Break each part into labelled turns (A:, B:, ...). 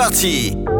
A: parti.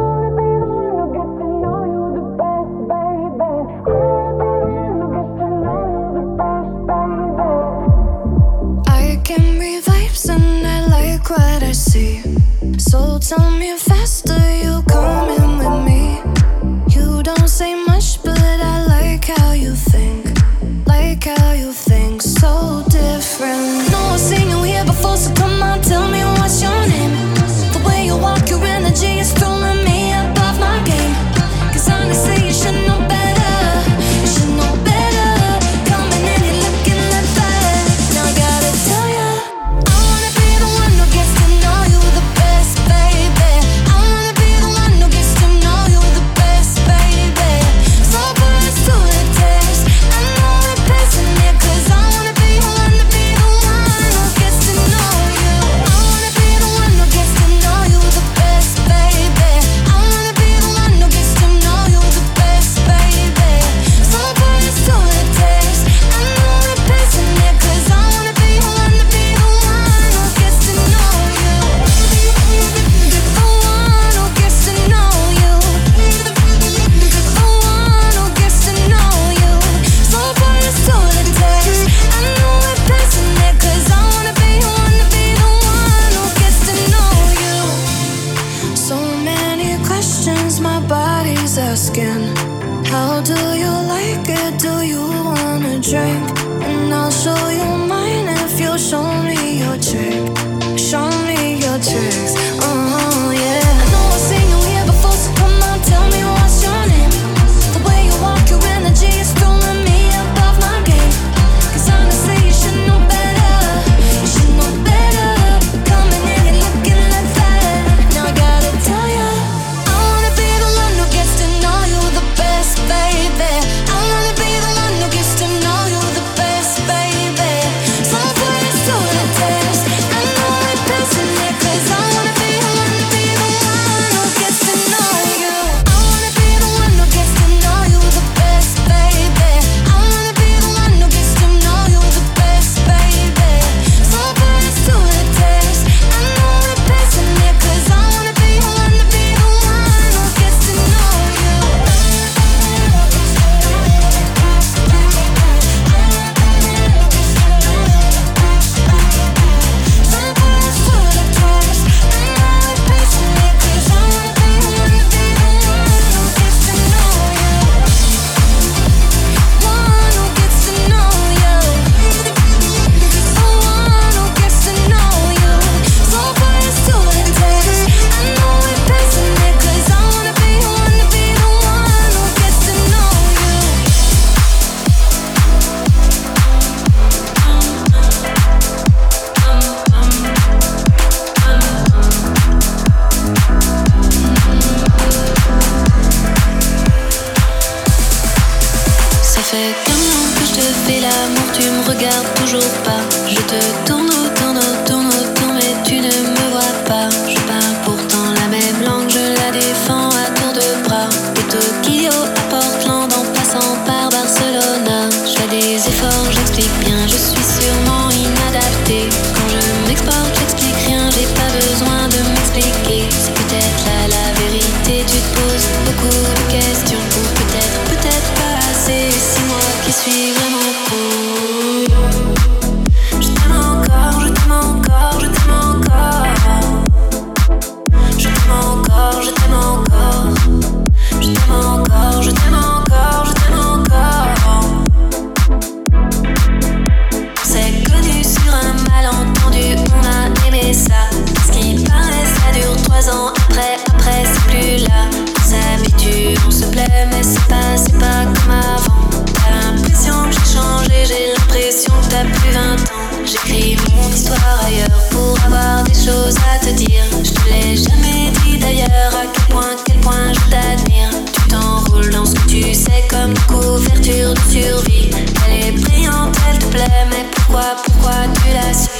A: pourquoi, pourquoi tu la suis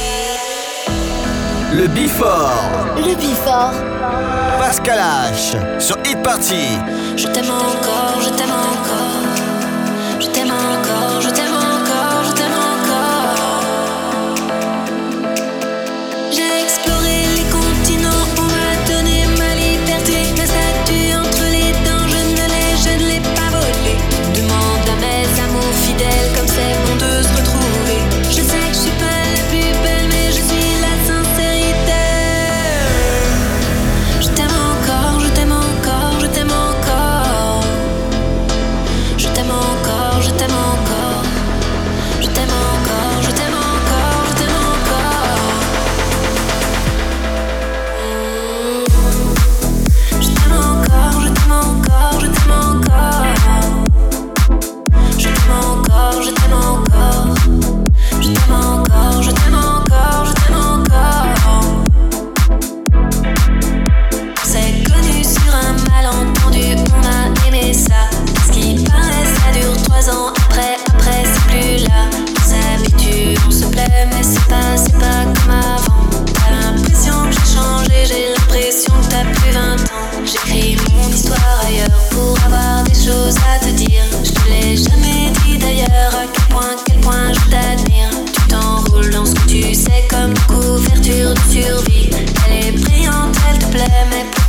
A: Le Bifort. Le Bifort. Pascal H. Sur Hit Party. Je t'aime encore, je t'aime encore.
B: Je t'aime encore, je t'aime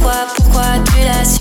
B: pourquoi, pourquoi tu l'as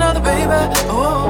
C: another baby. Oh.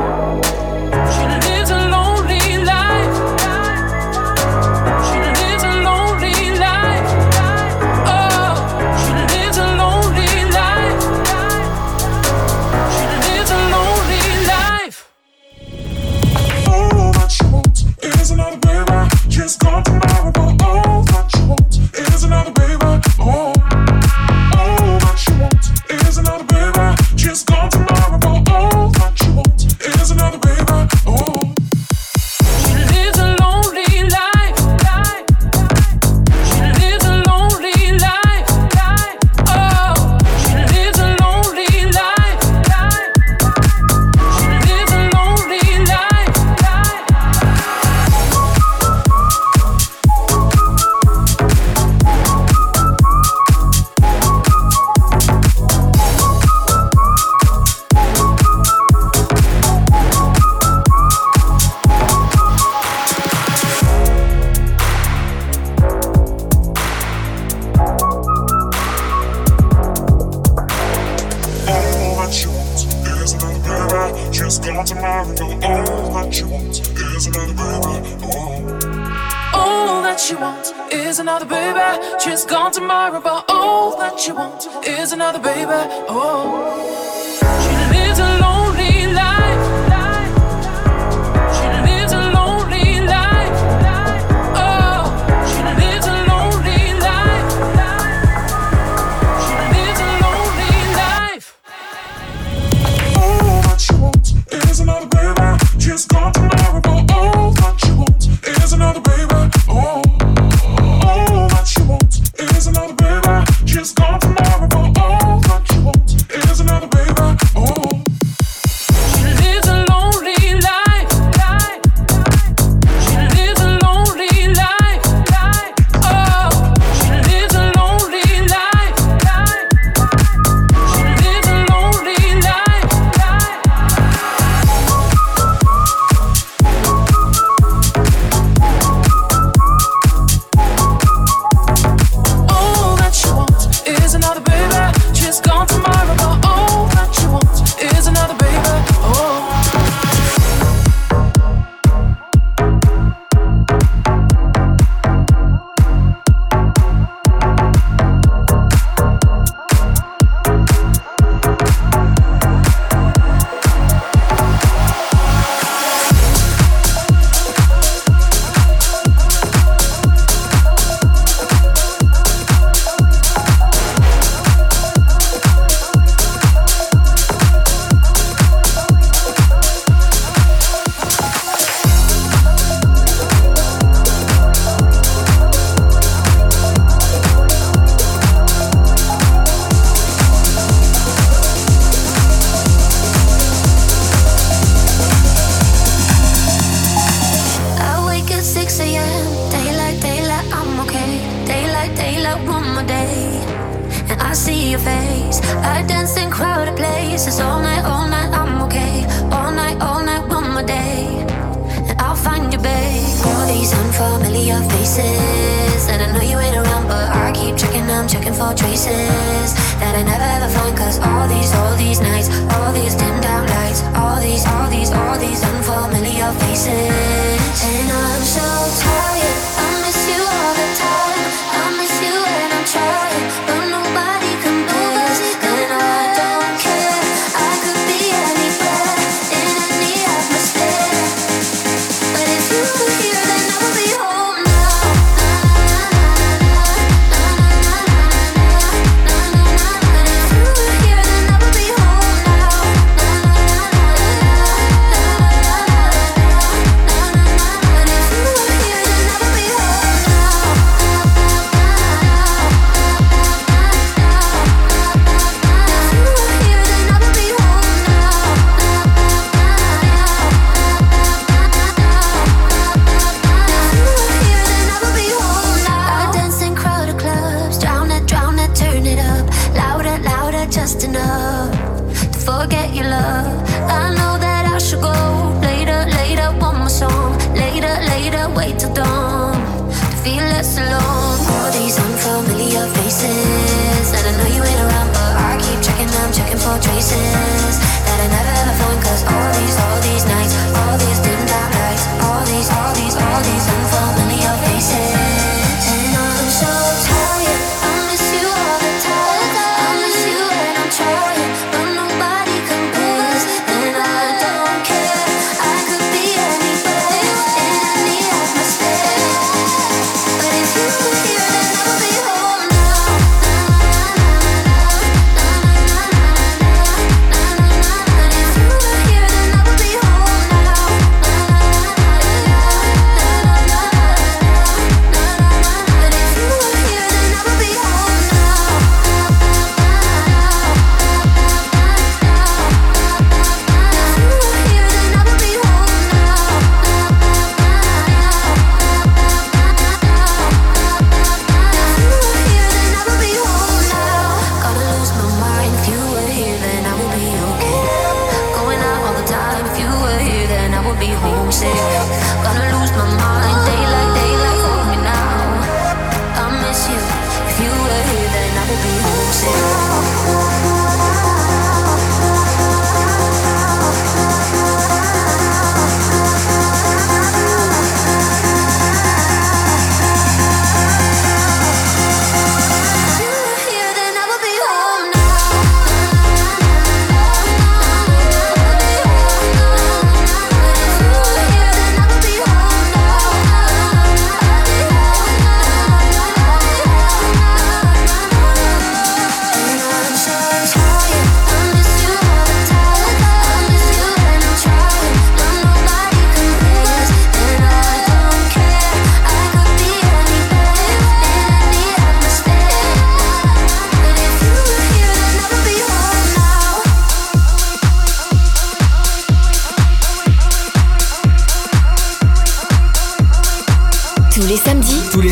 B: my mind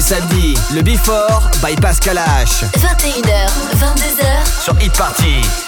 A: samedi, le Before by Pascal H.
D: 21h, 22h.
A: Sur Hit Party.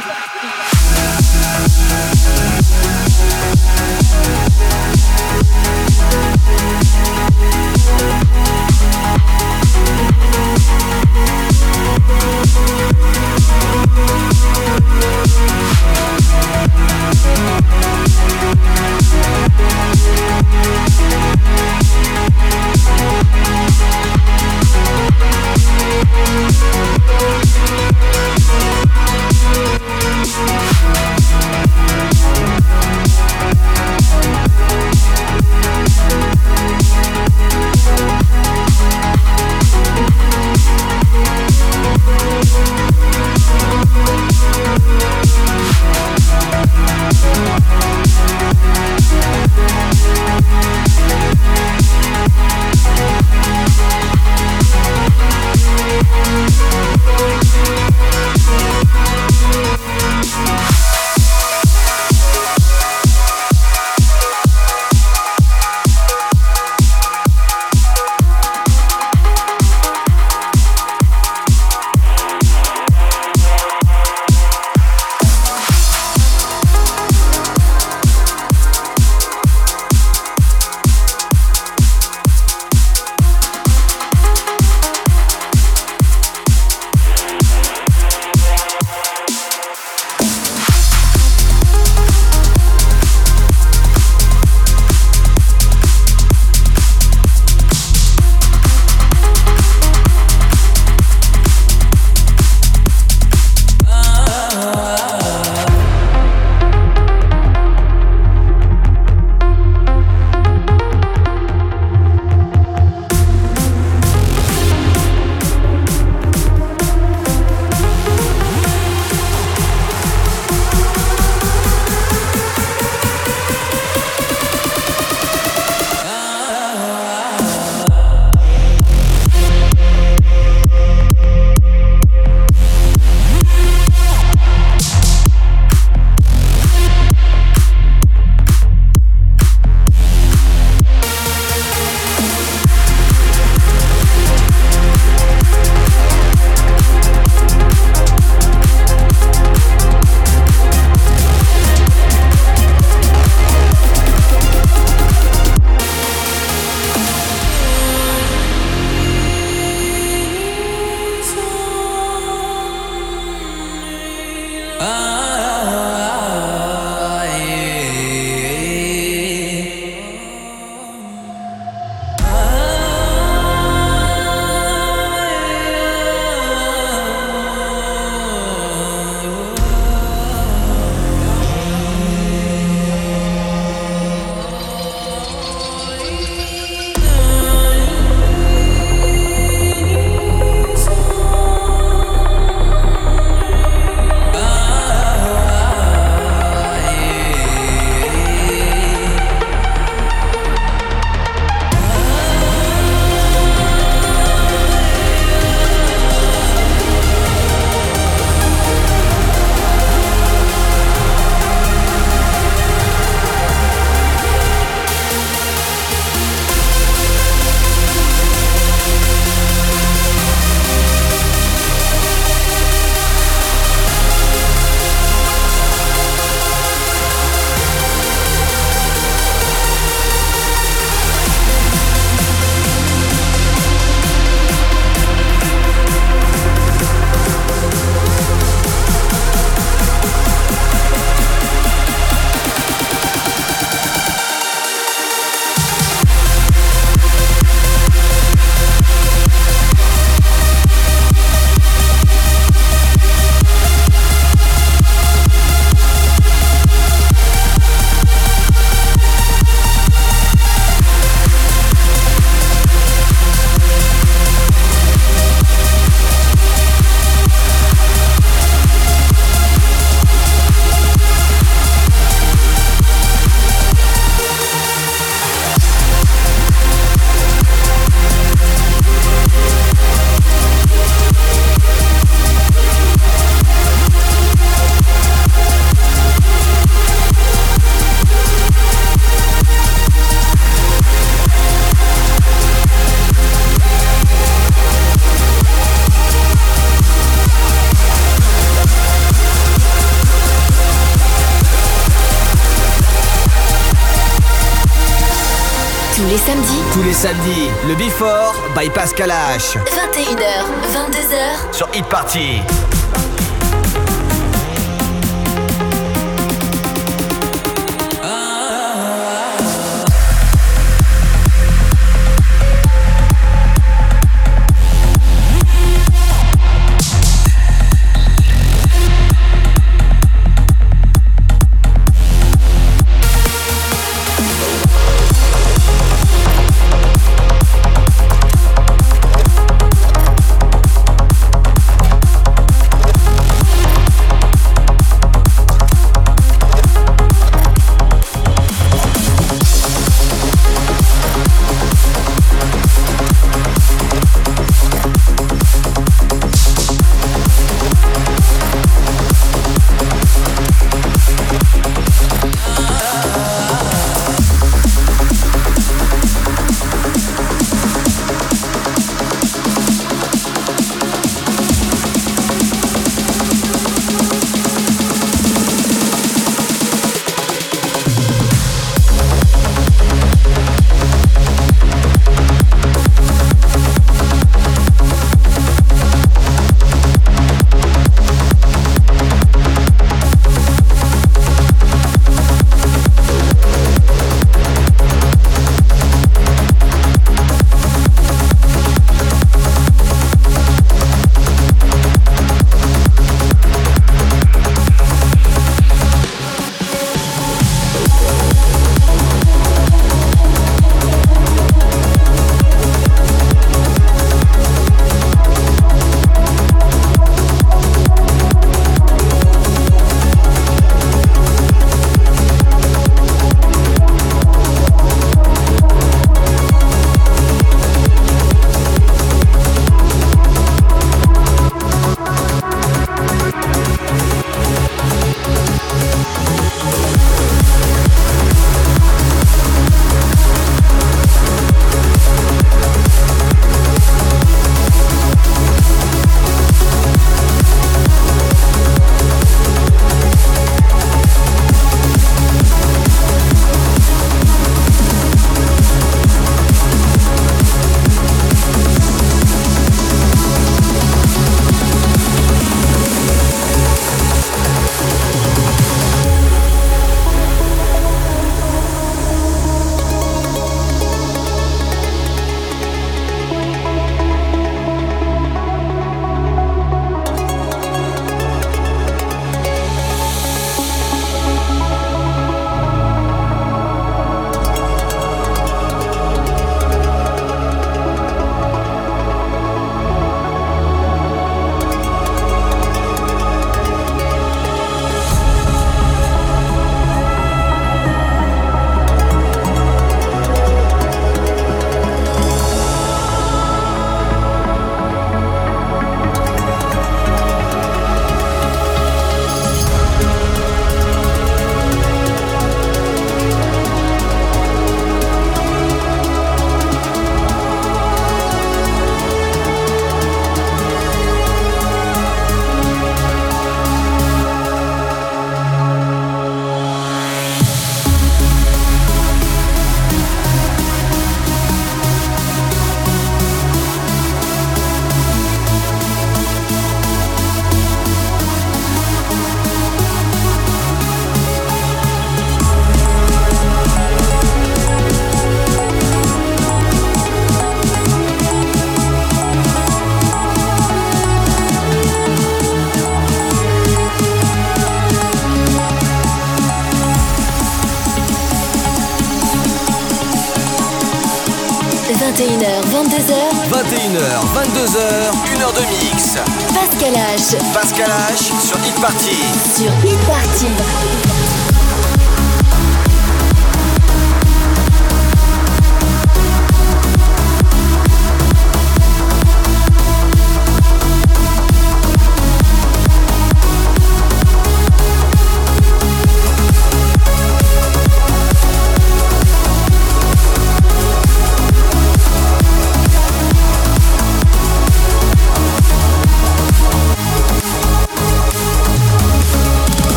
D: Samedis,
E: le Before by Pascal H.
D: 21h, 22h.
E: Sur Hit Party.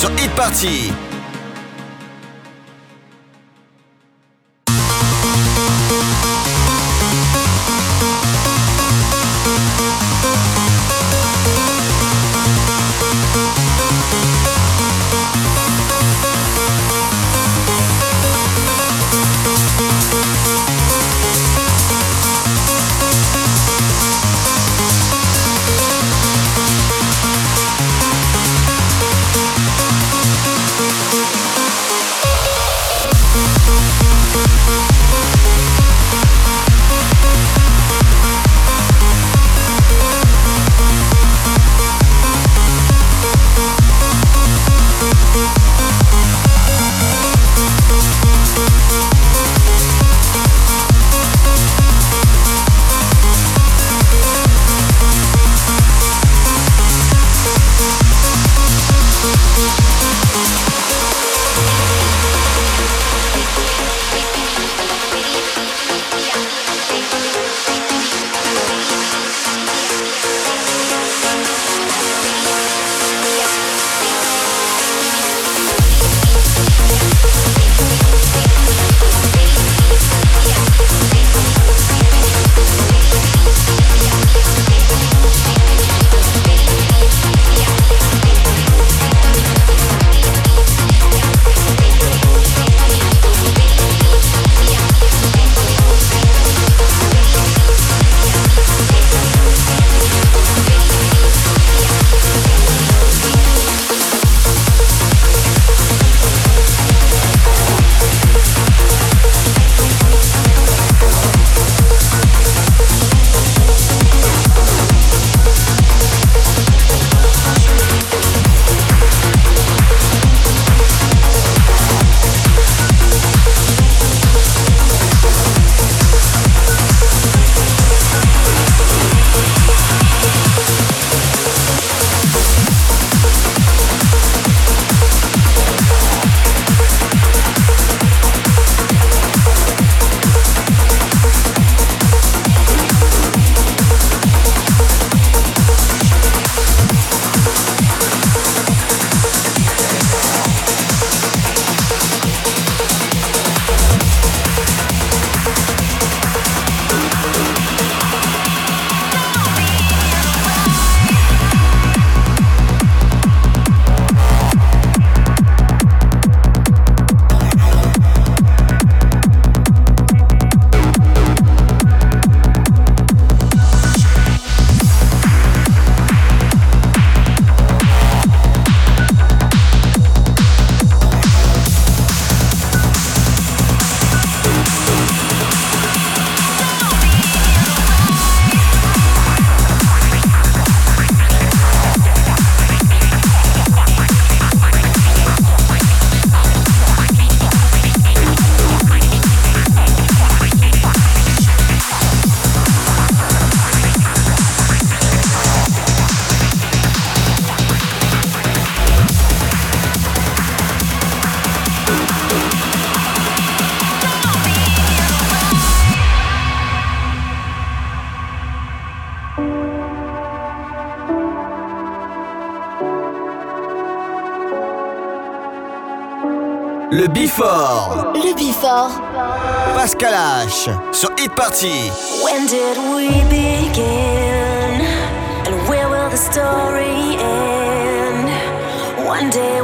E: Sur Hit Party. Le Bifort.
D: Le.
E: Pascal H. Sur Hit Party.
B: When did we begin? And where will the story end? One day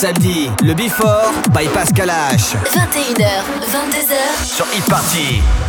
E: samedis, le Before by Pascal H.
D: 21h, 22h.
E: Sur Hit Party.